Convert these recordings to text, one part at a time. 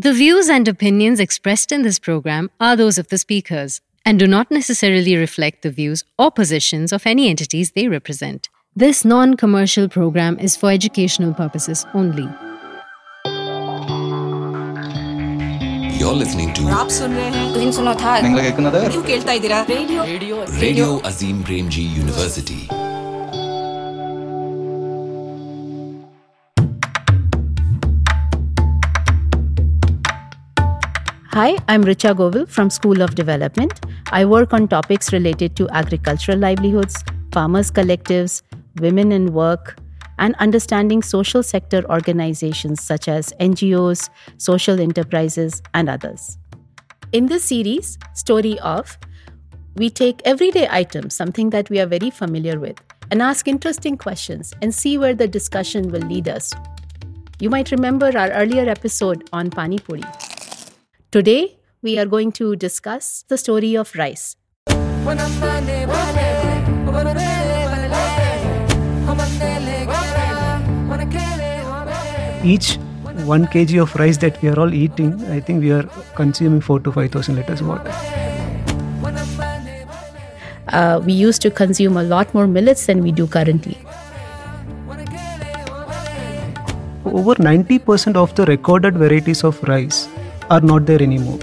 The views and opinions expressed in this program are those of the speakers and do not necessarily reflect the views or positions of any entities they represent. This non commercial program is for educational purposes only. You're listening to. Radio Azim Premji University. Hi, I'm Richa Govil from School of Development. I work on topics related to agricultural livelihoods, farmers' collectives, women in work, and understanding social sector organizations such as NGOs, social enterprises, and others. In this series, Story of, we take everyday items, something that we are very familiar with, and ask interesting questions and see where the discussion will lead us. You might remember our earlier episode on Pani Puri. Today, we are going to discuss the story of rice. each 1 kg of rice that we are all eating, I think we are consuming 4 to 5,000 liters of water. Uh, we used to consume a lot more millets than we do currently. Over 90% of the recorded varieties of rice are not there anymore.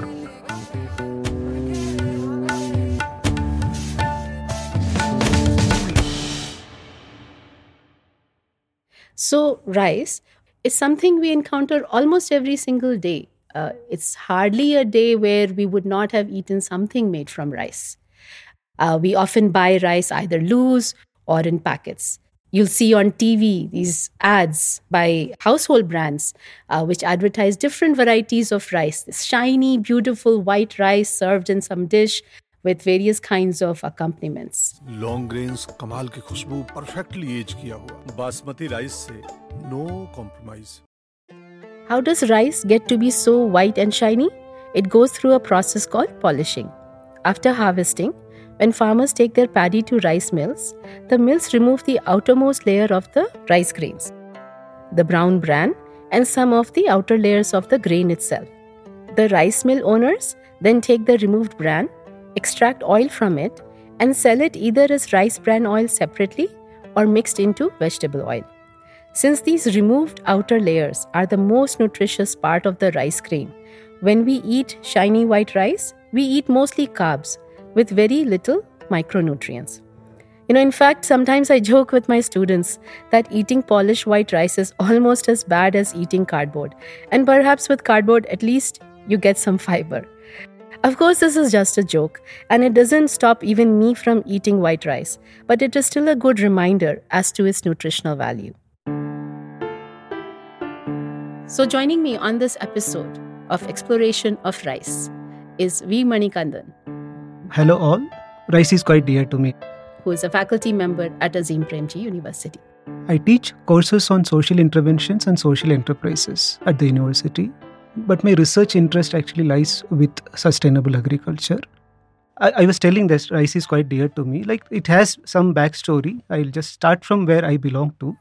So, rice is something we encounter almost every single day. Uh, it's hardly a day where we would not have eaten something made from rice. Uh, we often buy rice either loose or in packets. You'll see on TV these ads by household brands uh, which advertise different varieties of rice. This shiny, beautiful white rice served in some dish with various kinds of accompaniments. Long grains kamal ki khushboo perfectly aged kiya hua. Basmati rice se no compromise. How does rice get to be so white and shiny? It goes through a process called polishing. After harvesting, when farmers take their paddy to rice mills, the mills remove the outermost layer of the rice grains, the brown bran, and some of the outer layers of the grain itself. The rice mill owners then take the removed bran, extract oil from it, and sell it either as rice bran oil separately or mixed into vegetable oil. Since these removed outer layers are the most nutritious part of the rice grain, when we eat shiny white rice, we eat mostly carbs with very little micronutrients. You know, in fact, sometimes I joke with my students that eating polished white rice is almost as bad as eating cardboard. And perhaps with cardboard, at least you get some fiber. Of course, this is just a joke, and it doesn't stop even me from eating white rice, but it is still a good reminder as to its nutritional value. So, joining me on this episode of Exploration of Rice is V. Manikandan, Hello, all. Rice is quite dear to me. who is a faculty member at Azim Premji University. I teach courses on social interventions and social enterprises at the university, but my research interest actually lies with sustainable agriculture. I, I was telling that rice is quite dear to me. Like it has some backstory. I'll just start from where I belong to.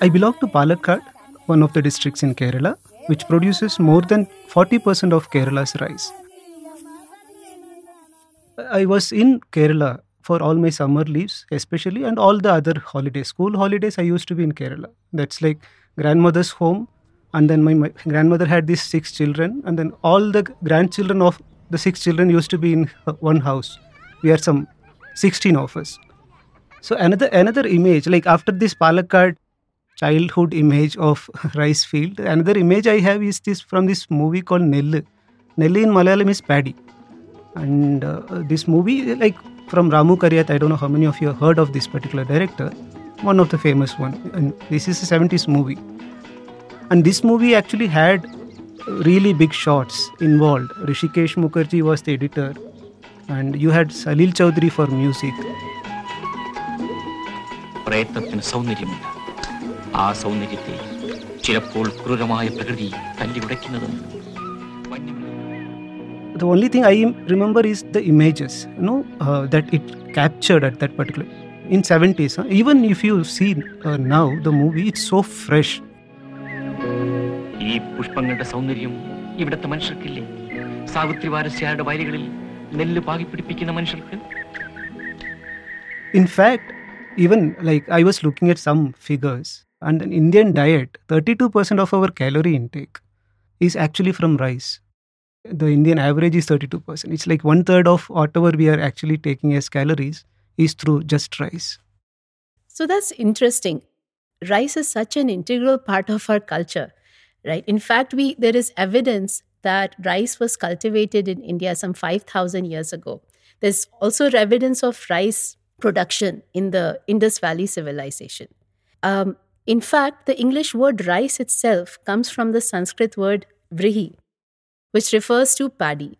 I belong to Palakkad, one of the districts in Kerala, which produces more than 40% of Kerala's rice. I was in Kerala for all my summer leaves, especially, and all the other holidays. School holidays, I used to be in Kerala. That's like grandmother's home, and then my, my grandmother had these six children, and then all the grandchildren of the six children used to be in one house. We are some 16 of us. So another another image, like after this Palakkad childhood image of rice field. Another image I have is this from this movie called Nellu. Nellu in Malayalam is paddy. And uh, this movie, like from Ramu Kariath, I don't know how many of you have heard of this particular director, one of the famous one. And this is a 70s movie. And this movie actually had really big shots involved. Hrishikesh Mukherjee was the editor, and you had Salil Chowdhury for music. പ്രയത്നത്തിന് സൗന്ദര്യമില്ല ആ സൗന്ദര്യത്തെ ചിലപ്പോൾ ക്രൂരമായ പ്രകൃതി തല്ലിയുടയ്ക്കുന്നത് The only thing I remember is the images, you know, uh, that it captured at that particular in 70s. Huh? Even if you see uh, now the movie, it's so fresh. ഈ പുഷ്പങ്ങളുടെ സൗന്ദര്യം ഇവിടുത്തെ മനുഷ്യർക്കില്ലേ സാവിത്രി വാരസ്യാരുടെ വയലുകളിൽ നെല്ല് പാകി പിടിപ്പിക്കുന്ന മനുഷ്യർക്ക് In fact, even like I was looking at some figures, and an Indian diet, 32% of our calorie intake is actually from rice. The Indian average is 32%. It's like one third of whatever we are actually taking as calories is through just rice. So that's interesting. Rice is such an integral part of our culture, right? In fact, we there is evidence that rice was cultivated in India some 5,000 years ago. There's also evidence of rice production in the Indus Valley civilization. Um, in fact, the English word rice itself comes from the Sanskrit word vrihi, which refers to paddy.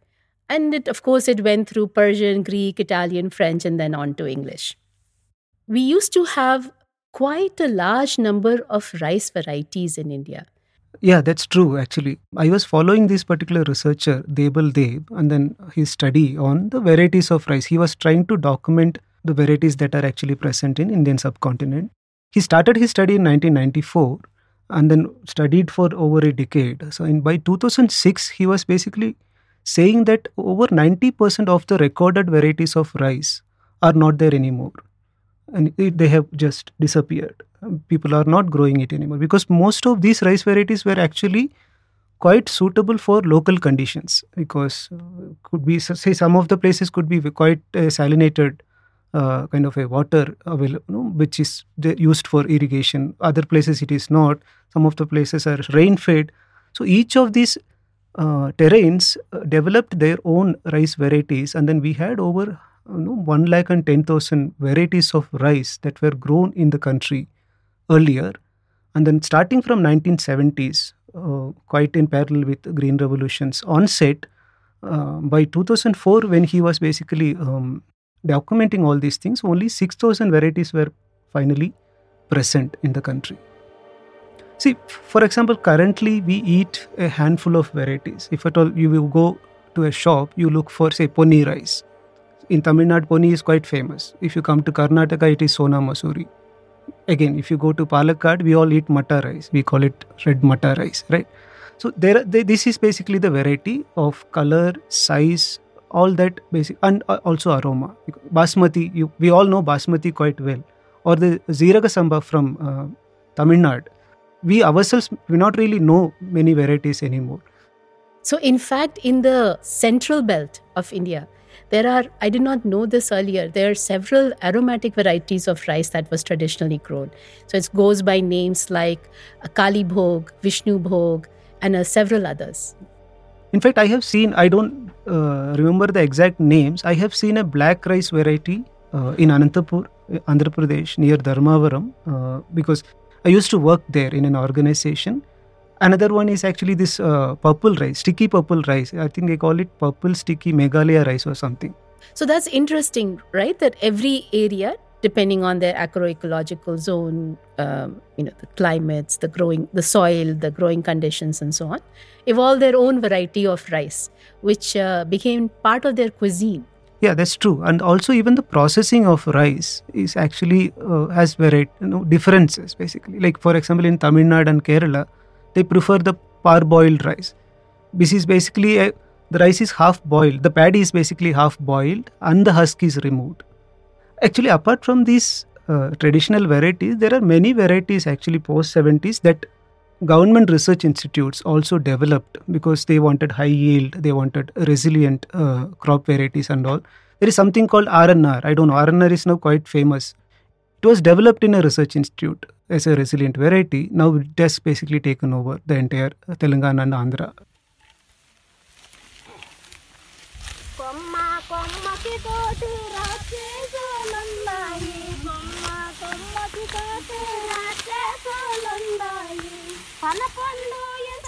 And it, of course, it went through Persian, Greek, Italian, French, and then on to English. We used to have quite a large number of rice varieties in India. Yeah, that's true actually. I was following this particular researcher, Debal Deb, and then his study on the varieties of rice. He was trying to document the varieties that are actually present in Indian subcontinent. He started his study in 1994 and then studied for over a decade. So in by 2006 he was basically saying that over 90% of the recorded varieties of rice are not there anymore and it, they have just disappeared. People are not growing it anymore because most of these rice varieties were actually quite suitable for local conditions because uh, could be say some of the places could be quite uh, salinated uh, kind of a water available you know, which is used for irrigation. Other places it is not. Some of the places are rain fed so each of these uh, terrains uh, developed their own rice varieties and then we had over you know, 1 lakh and 10,000 varieties of rice that were grown in the country earlier. And then starting from 1970s uh, quite in parallel with green revolution's onset uh, by 2004 when he was basically um, documenting all these things only 6000 varieties were finally present in the country see for example currently we eat a handful of varieties if at all you will go to a shop you look for say Ponni rice in Tamil Nadu, Ponni is quite famous. If you come to Karnataka, it is Sona Masuri. Again, if you go to Palakkad, we all eat matta rice. We call it red matta rice, right? So there, they, this is basically the variety of color, size, all that basic, and uh, also aroma. Basmati, you, we all know Basmati quite well, or the Jeeraga Samba from uh, Tamil Nadu. We ourselves we not really know many varieties anymore. So, in fact, in the central belt of India, there are, I did not know this earlier, there are several aromatic varieties of rice that was traditionally grown. So, it goes by names like Kali Bhog, Vishnu Bhog, and uh, several others. In fact, I have seen, I don't uh, remember the exact names, I have seen a black rice variety uh, in Anantapur, Andhra Pradesh, near Dharmavaram, uh, because I used to work there in an organization. Another one is actually this uh, purple rice, sticky purple rice. I think they call it purple sticky Meghalaya rice or something. So, that's interesting, right? That every area, depending on their agroecological zone, um, you know, the climates, the growing, the soil, the growing conditions, and so on, evolve their own variety of rice, which uh, became part of their cuisine. Yeah, that's true. And also, even the processing of rice is actually uh, has varied, you know, differences basically. Like for example, in Tamil Nadu and Kerala, they prefer the parboiled rice. This is basically a, the rice is half boiled. The paddy is basically half boiled, and the husk is removed. Actually, apart from these uh, traditional varieties, there are many varieties actually post 70s that government research institutes also developed because they wanted high yield, they wanted resilient uh, crop varieties and all. There is something called RNR. I don't know. RNR is now quite famous. It was developed in a research institute as a resilient variety. Now it has basically taken over the entire Telangana and Andhra.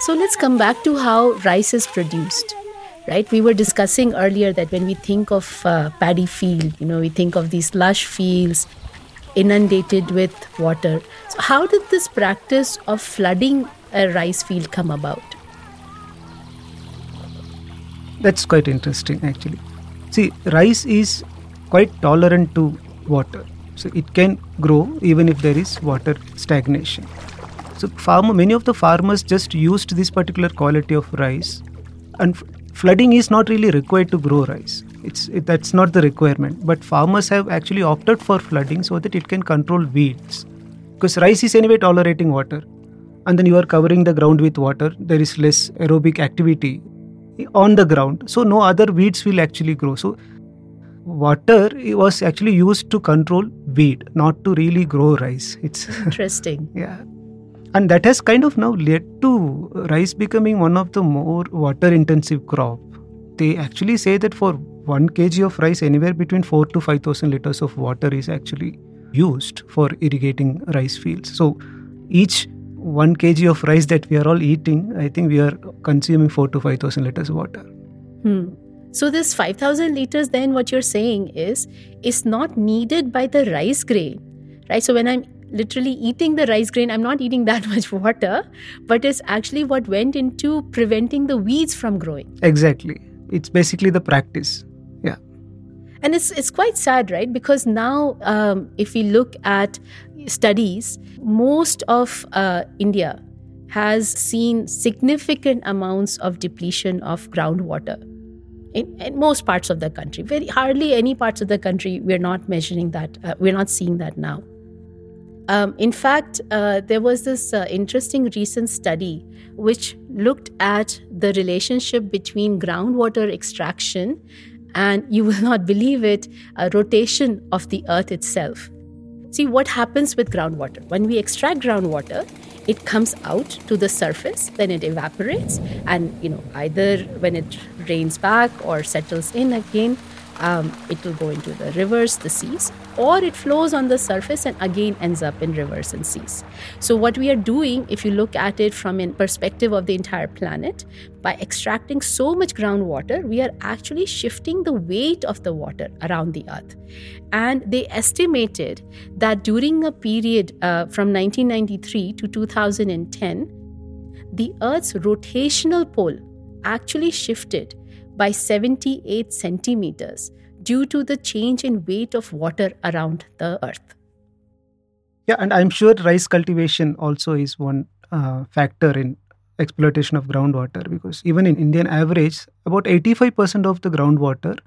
So let's come back to how rice is produced. Right, we were discussing earlier that when we think of uh, paddy field, you know, we think of these lush fields inundated with water. So, how did this practice of flooding a rice field come about? That's quite interesting actually. See, rice is quite tolerant to water. So it can grow even if there is water stagnation. So farmer, many of the farmers just used this particular quality of rice, and f- flooding is not really required to grow rice. It's it, that's not the requirement. But farmers have actually opted for flooding so that it can control weeds, because rice is anyway tolerating water, and then you are covering the ground with water. There is less aerobic activity on the ground, so no other weeds will actually grow. So water was actually used to control weed, not to really grow rice. It's Interesting. yeah and that has kind of now led to rice becoming one of the more water intensive crop they actually say that for 1 kg of rice anywhere between 4 to 5000 liters of water is actually used for irrigating rice fields so each 1 kg of rice that we are all eating i think we are consuming 4 to 5000 liters of water Hmm. So this 5000 liters then what you're saying is is not needed by the rice grain. Right? So when I'm literally eating the rice grain, I'm not eating that much water, but it's actually what went into preventing the weeds from growing. exactly it's basically the practice yeah And it's it's quite sad, right? Because now, um, if we look at studies, most of uh, India has seen significant amounts of depletion of groundwater. In, in most parts of the country, very hardly any parts of the country we're not measuring that. Uh, we're not seeing that now. Um, in fact, uh, there was this uh, interesting recent study which looked at the relationship between groundwater extraction and you will not believe it, a rotation of the earth itself. See what happens with groundwater. When we extract groundwater, it comes out to the surface, then it evaporates, and you know either when it rains back or settles in again, um, it will go into the rivers, the seas, or it flows on the surface and again ends up in rivers and seas. So, what we are doing, if you look at it from a perspective of the entire planet, by extracting so much groundwater, we are actually shifting the weight of the water around the earth. And they estimated that during a period uh, from 1993 to 2010, the Earth's rotational pole actually shifted by 78 centimeters due to the change in weight of water around the earth. Yeah, and I'm sure rice cultivation also is one uh, factor in exploitation of groundwater because even in Indian average, about 85% of the groundwater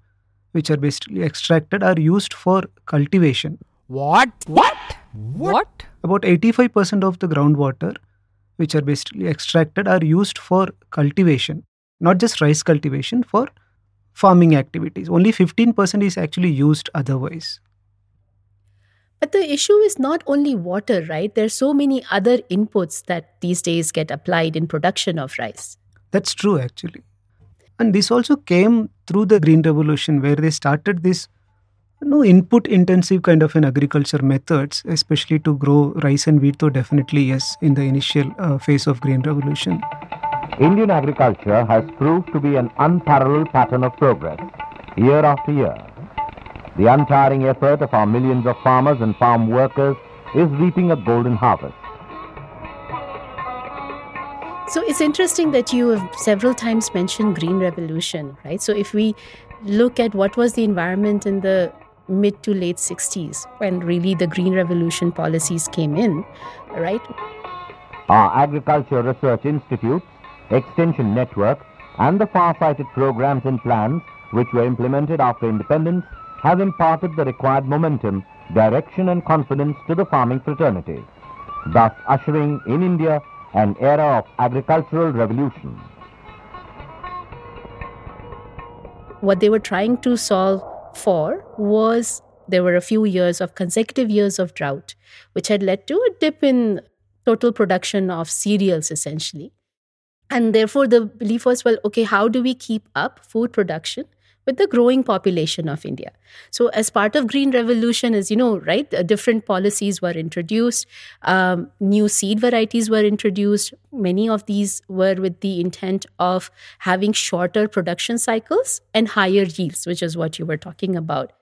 which are basically extracted are used for cultivation. What? What? What? About 85% of the groundwater which are basically extracted are used for cultivation, not just rice cultivation, for farming activities. Only 15% is actually used otherwise. But the issue is not only water, right? There's so many other inputs that these days get applied in production of rice. That's true, actually. And this also came through the Green Revolution, where they started this you know, input intensive kind of an agriculture methods, especially to grow rice and wheat, though definitely yes, in the initial uh, phase of Green Revolution. Indian agriculture has proved to be an unparalleled pattern of progress, year after year. The untiring effort of our millions of farmers and farm workers is reaping a golden harvest. So it's interesting that you have several times mentioned green revolution, right? So if we look at what was the environment in the mid to late 60s when really the green revolution policies came in, right? Our Agriculture Research Institutes, Extension Network, and the far-sighted programs and plans which were implemented after independence have imparted the required momentum, direction and confidence to the farming fraternity, thus ushering in India an era of agricultural revolution. What they were trying to solve for was there were a few years of consecutive years of drought, which had led to a dip in total production of cereals essentially. And therefore, the belief was well, okay, how do we keep up food production with the growing population of India? So, as part of Green Revolution, as you know, right, uh, different policies were introduced, um, new seed varieties were introduced. Many of these were with the intent of having shorter production cycles and higher yields, which is what you were talking about.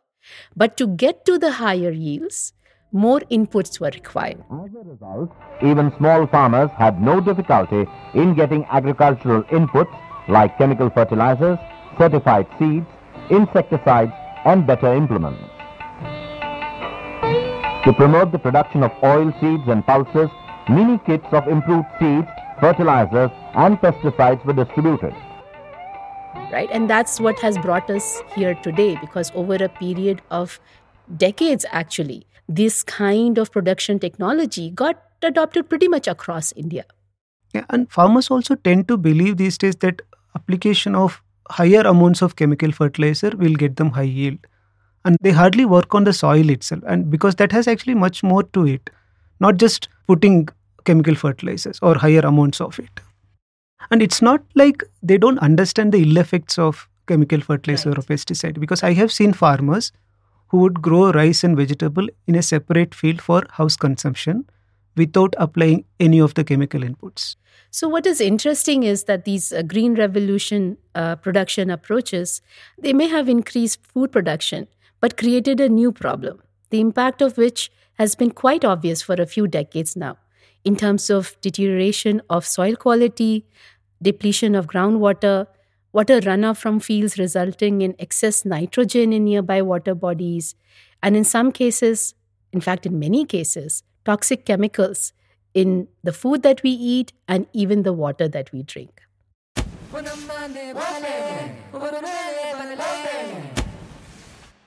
But to get to the higher yields, more inputs were required. As a result, even small farmers had no difficulty in getting agricultural inputs like chemical fertilizers, certified seeds, insecticides, and better implements. To promote the production of oil seeds and pulses, mini kits of improved seeds, fertilizers and pesticides were distributed. right? And that's what has brought us here today because over a period of decades, actually, this kind of production technology got adopted pretty much across India. Yeah, and farmers also tend to believe these days that application of higher amounts of chemical fertilizer will get them high yield. And they hardly work on the soil itself. And because that has actually much more to it, not just putting chemical fertilizers or higher amounts of it. And it's not like they don't understand the ill effects of chemical fertilizer or pesticide because I have seen farmers who would grow rice and vegetable in a separate field for house consumption without applying any of the chemical inputs. So what is interesting is that these uh, green revolution uh, production approaches they may have increased food production but created a new problem the impact of which has been quite obvious for a few decades now in terms of deterioration of soil quality depletion of groundwater water runoff from fields resulting in excess nitrogen in nearby water bodies and in some cases in fact in many cases toxic chemicals in the food that we eat and even the water that we drink.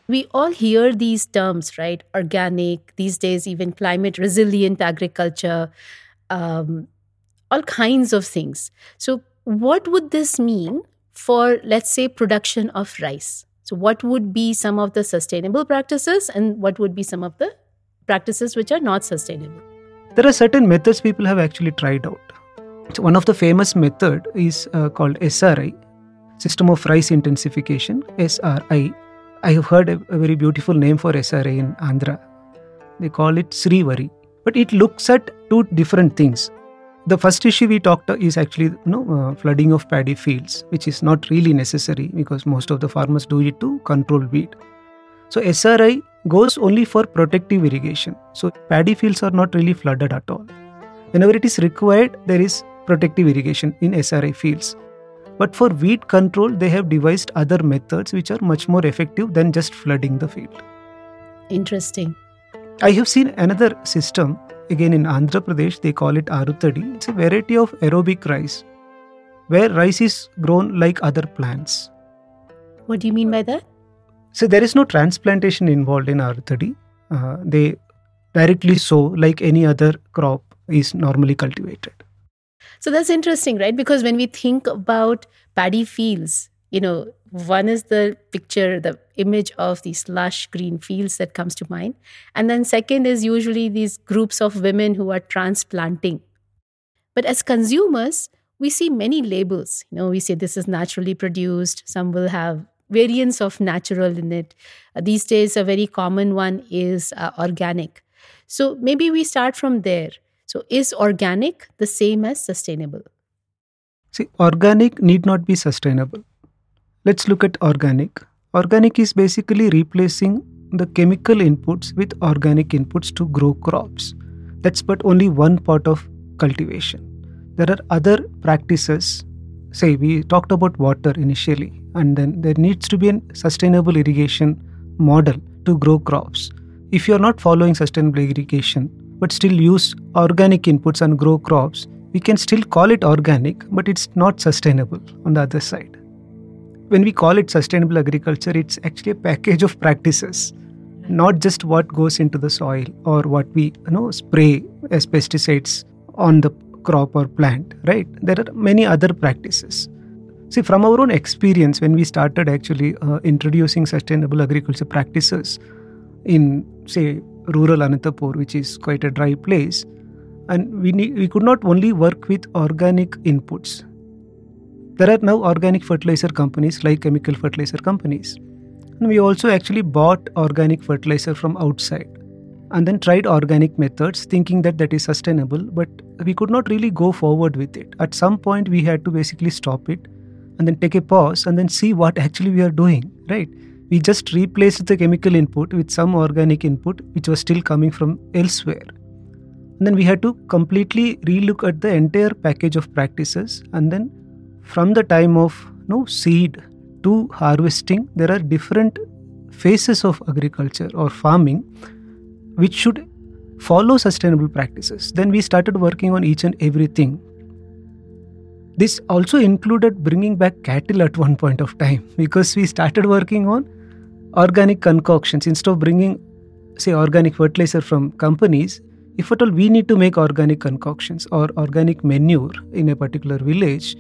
We all hear these terms, right? Organic, these days, even climate resilient agriculture, um, all kinds of things. So, what would this mean for, let's say, production of rice? So, what would be some of the sustainable practices and what would be some of the practices which are not sustainable? There are certain methods people have actually tried out. So one of the famous method is uh, called SRI, System of Rice Intensification, SRI. I have heard a, a very beautiful name for SRI in Andhra. They call it Srivari. But it looks at two different things. The first issue we talked is actually you know, uh, flooding of paddy fields, which is not really necessary because most of the farmers do it to control weed. So SRI goes only for protective irrigation. So paddy fields are not really flooded at all. Whenever it is required, there is protective irrigation in SRI fields. But for weed control, they have devised other methods which are much more effective than just flooding the field. Interesting. I have seen another system again in Andhra Pradesh, they call it Arutadi. It's a variety of aerobic rice where rice is grown like other plants. What do you mean by that? So there is no transplantation involved in Arutadi. Uh, they directly sow like any other crop is normally cultivated. So that's interesting, right? Because when we think about paddy fields, you know, one is the picture, the image of these lush green fields that comes to mind. And then second is usually these groups of women who are transplanting. But as consumers, we see many labels. You know, we say this is naturally produced, some will have variants of natural in it. Uh, these days, a very common one is uh, organic. So maybe we start from there. So, is organic the same as sustainable? See, organic need not be sustainable. Let's look at organic. Organic is basically replacing the chemical inputs with organic inputs to grow crops. That's but only one part of cultivation. There are other practices. Say, we talked about water initially, and then there needs to be a sustainable irrigation model to grow crops. If you are not following sustainable irrigation, but still use organic inputs and grow crops, we can still call it organic, but it's not sustainable on the other side. When we call it sustainable agriculture, it's actually a package of practices, not just what goes into the soil or what we you know spray as pesticides on the crop or plant, right? There are many other practices. See, from our own experience, when we started actually uh, introducing sustainable agriculture practices in, say, rural Anantapur, which is quite a dry place, and we need, we could not only work with organic inputs. There are now organic fertilizer companies like chemical fertilizer companies. And we also actually bought organic fertilizer from outside and then tried organic methods thinking that that is sustainable but we could not really go forward with it. At some point we had to basically stop it and then take a pause and then see what actually we are doing right? We just replaced the chemical input with some organic input which was still coming from elsewhere. And then we had to completely relook at the entire package of practices and then from the time of you know, seed to harvesting there are different phases of agriculture or farming which should follow sustainable practices. Then we started working on each and everything. This also included bringing back cattle at one point of time because we started working on organic concoctions instead of bringing, say, organic fertilizer from companies. If at all we need to make organic concoctions or organic manure in a particular village,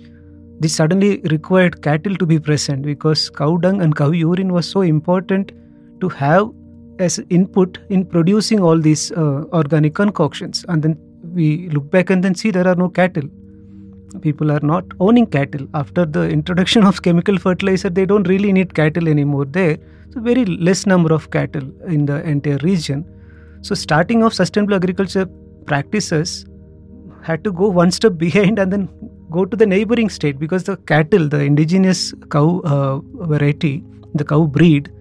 this suddenly required cattle to be present because cow dung and cow urine was so important to have as input in producing all these uh, organic concoctions. And then we look back and then see there are no cattle. People are not owning cattle. After the introduction of chemical fertilizer, they don't really need cattle anymore there. So, very less number of cattle in the entire region. So, starting of sustainable agriculture practices had to go one step behind and then go to the neighboring state because the cattle, the indigenous cow uh, variety, the cow breed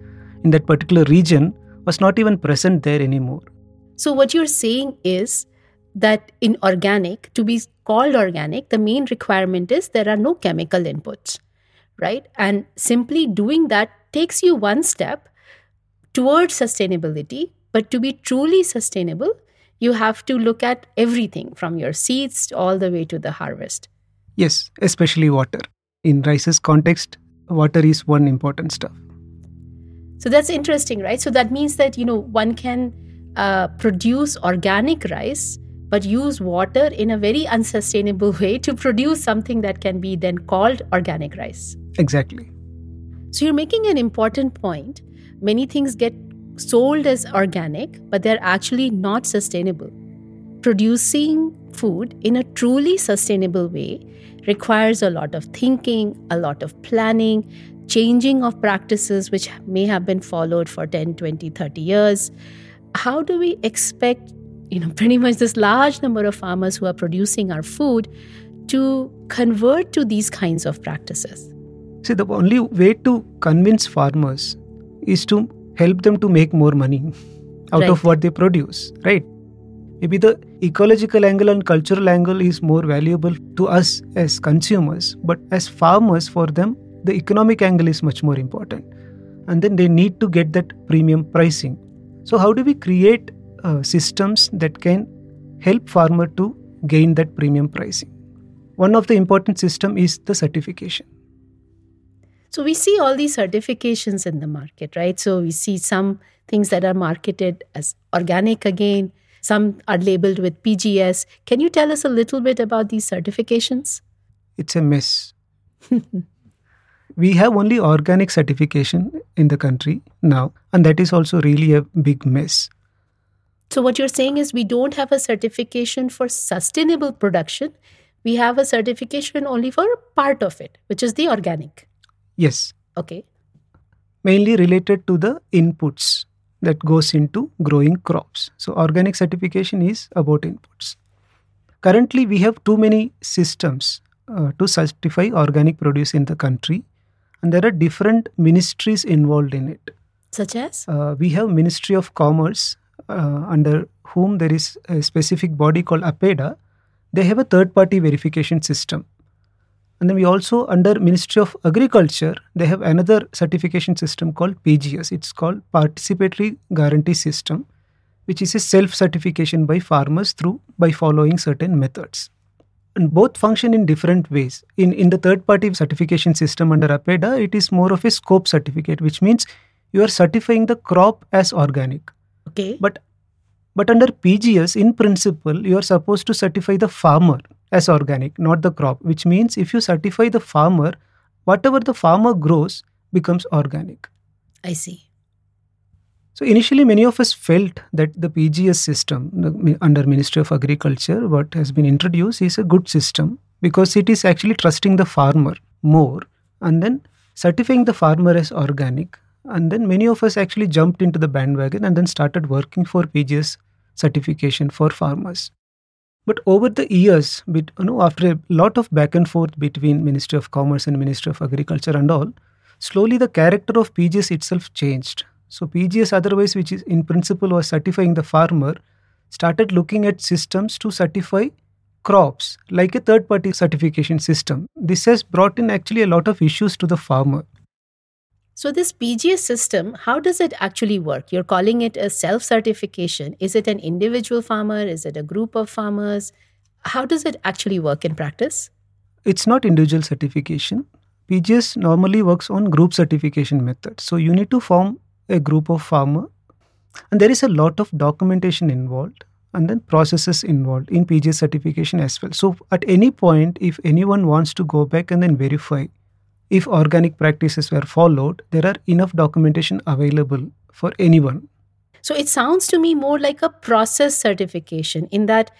in that particular region was not even present there anymore. So, what you're saying is that in organic, to be called organic, the main requirement is there are no chemical inputs, right? And simply doing that takes you one step towards sustainability. But to be truly sustainable, you have to look at everything from your seeds all the way to the harvest. Yes, especially water. In rice's context, water is one important stuff. So that's interesting, right? So that means that, you know, one can uh, produce organic rice, but use water in a very unsustainable way to produce something that can be then called organic rice. Exactly. So you're making an important point. Many things get sold as organic, but they're actually not sustainable. Producing food in a truly sustainable way requires a lot of thinking, a lot of planning, changing of practices which may have been followed for 10, 20, 30 years. How do we expect, you know, pretty much this large number of farmers who are producing our food to convert to these kinds of practices? See, the only way to convince farmers is to help them to make more money out Right. of what they produce, right? Maybe the ecological angle and cultural angle is more valuable to us as consumers, but as farmers, for them, the economic angle is much more important. And then they need to get that premium pricing. So, how do we create uh, systems that can help farmer to gain that premium pricing? One of the important system is the certification. So we see all these certifications in the market, right? So we see some things that are marketed as organic again, some are labeled with PGS. Can you tell us a little bit about these certifications? It's a mess. we have only organic certification in the country now, and that is also really a big mess. So what you're saying is we don't have a certification for sustainable production. We have a certification only for a part of it, which is the organic. Yes, Okay. mainly related to the inputs that goes into growing crops. So organic certification is about inputs. Currently, we have too many systems uh, to certify organic produce in the country, and there are different ministries involved in it. Such as? uh, we have ministry of commerce uh, under whom there is a specific body called apeda they have a third party verification system and then we also under ministry of agriculture they have another certification system called pgs it's called participatory guarantee system which is a self certification by farmers through by following certain methods. And both function in different ways. In in the third party certification system under apeda it is more of a scope certificate which means you are certifying the crop as organic. Okay. but but under pgs in principle you are supposed to certify the farmer as organic not the crop which means if you certify the farmer whatever the farmer grows becomes organic. I see. so initially many of us felt that the pgs system the, under ministry of agriculture what has been introduced is a good system because it is actually trusting the farmer more and then certifying the farmer as organic. And then many of us actually jumped into the bandwagon and then started working for pgs certification for farmers but over the years you know, after a lot of back and forth between ministry of commerce and ministry of agriculture and all slowly the character of pgs itself changed. So pgs otherwise which is in principle was certifying the farmer started looking at systems to certify crops like a third party certification system. This has brought in actually a lot of issues to the farmer So, this PGS system, how does it actually work? You're calling it a self certification. Is it an individual farmer? Is it a group of farmers? How does it actually work in practice? It's not individual certification. PGS normally works on group certification method. So you need to form a group of farmer and there is a lot of documentation involved and then processes involved in PGS certification as well. So at any point if anyone wants to go back and then verify if organic practices were followed, there are enough documentation available for anyone. So it sounds to me more like a process certification in that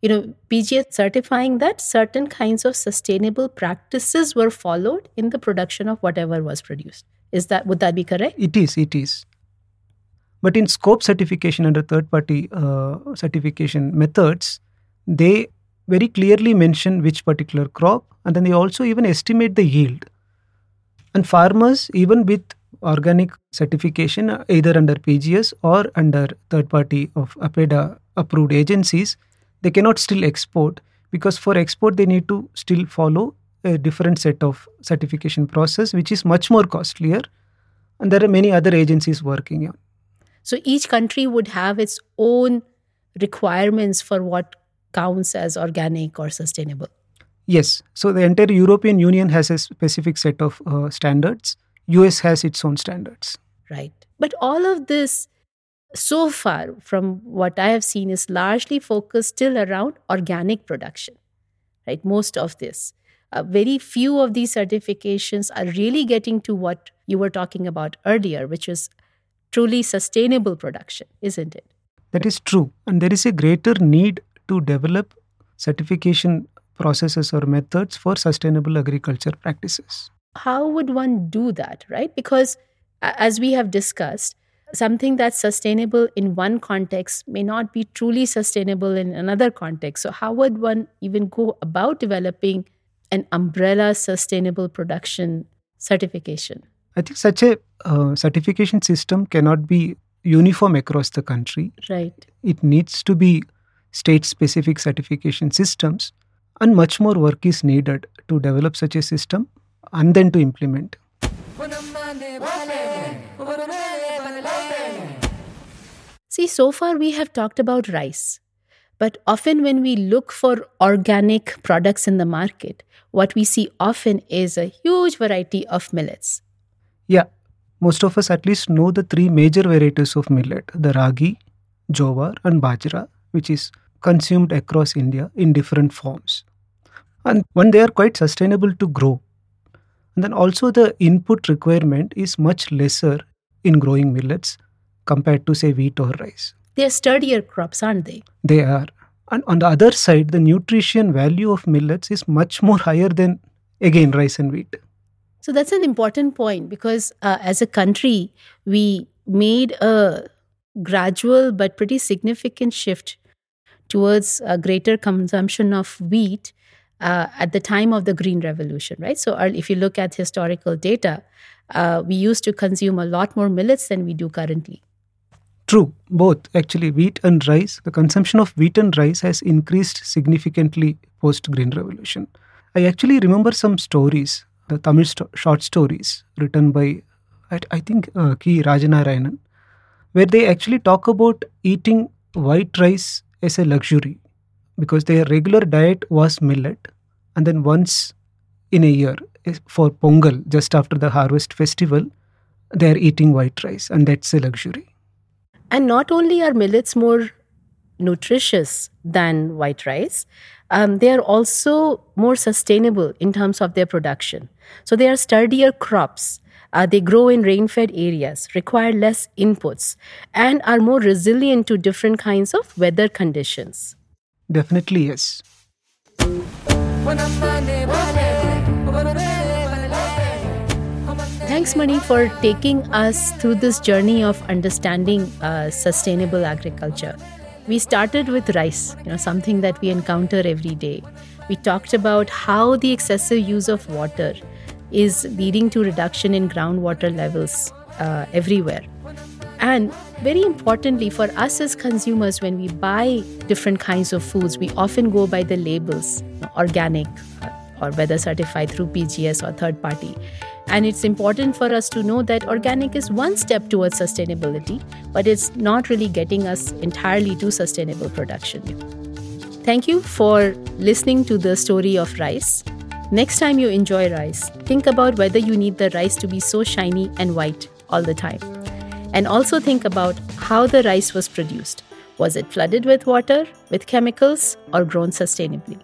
you know PGS certifying that certain kinds of sustainable practices were followed in the production of whatever was produced. Is that would that be correct? It is, it is. But in scope certification under third party uh, certification methods, they very clearly mention which particular crop and then they also even estimate the yield. And farmers, even with organic certification, either under PGS or under third party of APEDA approved agencies, they cannot still export because for export they need to still follow a different set of certification process which is much more costlier. And there are many other agencies working on. So each country would have its own requirements for what counts as organic or sustainable yes so the entire european union has a specific set of uh, standards us has its own standards right but all of this so far from what I have seen is largely focused still around organic production, right? Most of this. Uh, very few of these certifications are really getting to what you were talking about earlier, which is truly sustainable production, isn't it? That is true. And there is a greater need to develop certification processes or methods for sustainable agriculture practices. How would one do that, right? Because as we have discussed, something that's sustainable in one context may not be truly sustainable in another context. So, how would one even go about developing an umbrella sustainable production certification? I think such a uh, certification system cannot be uniform across the country. Right. It needs to be state specific certification systems, and much more work is needed to develop such a system and then to implement. See, so far we have talked about rice. But often when we look for organic products in the market, what we see often is a huge variety of millets. Yeah, most of us at least know the three major varieties of millet the ragi, jowar, and bajra, which is consumed across India in different forms. And when they are quite sustainable to grow. And then also the input requirement is much lesser in growing millets compared to, say, wheat or rice. They're sturdier crops, aren't they? They are. And on the other side, the nutrition value of millets is much more higher than, again, rice and wheat. So that's an important point because uh, as a country, we made a gradual but pretty significant shift towards a greater consumption of wheat uh, at the time of the Green Revolution, right? So, if you look at historical data, uh, we used to consume a lot more millets than we do currently. True, both actually, wheat and rice. The consumption of wheat and rice has increased significantly post Green Revolution. I actually remember some stories, the Tamil sto- short stories written by, I, I think, uh, K. Rajanarayanan, where they actually talk about eating white rice as a luxury because their regular diet was millet, and then once in a year for Pongal, just after the harvest festival, they are eating white rice, and that's a luxury. And not only are millets more nutritious than white rice, um, they are also more sustainable in terms of their production. So they are sturdier crops. Uh, they grow in rain fed areas, require less inputs, and are more resilient to different kinds of weather conditions. Definitely, yes. Thanks, Mani, for taking us through this journey of understanding uh, sustainable agriculture. We started with rice, you know, something that we encounter every day. We talked about how the excessive use of water is leading to reduction in groundwater levels uh, everywhere. And very importantly, for us as consumers, when we buy different kinds of foods, we often go by the labels, organic uh, or whether certified through PGS or third party. And it's important for us to know that organic is one step towards sustainability, but it's not really getting us entirely to sustainable production. Thank you for listening to the story of rice. Next time you enjoy rice, think about whether you need the rice to be so shiny and white all the time. And also think about how the rice was produced. Was it flooded with water, with chemicals, or grown sustainably?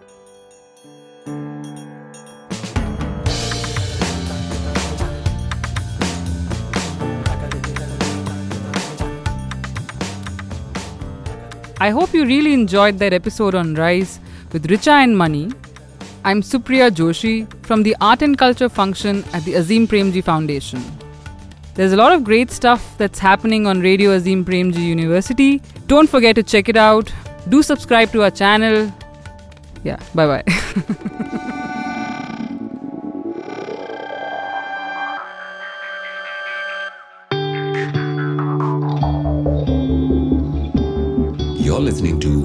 I hope you really enjoyed that episode on rice with Richa and Mani. I'm Supriya Joshi from the Art and Culture function at the Azim Premji Foundation. There's a lot of great stuff that's happening on Radio Azim Premji University. Don't forget to check it out. Do subscribe to our channel. Yeah, bye bye. You're listening to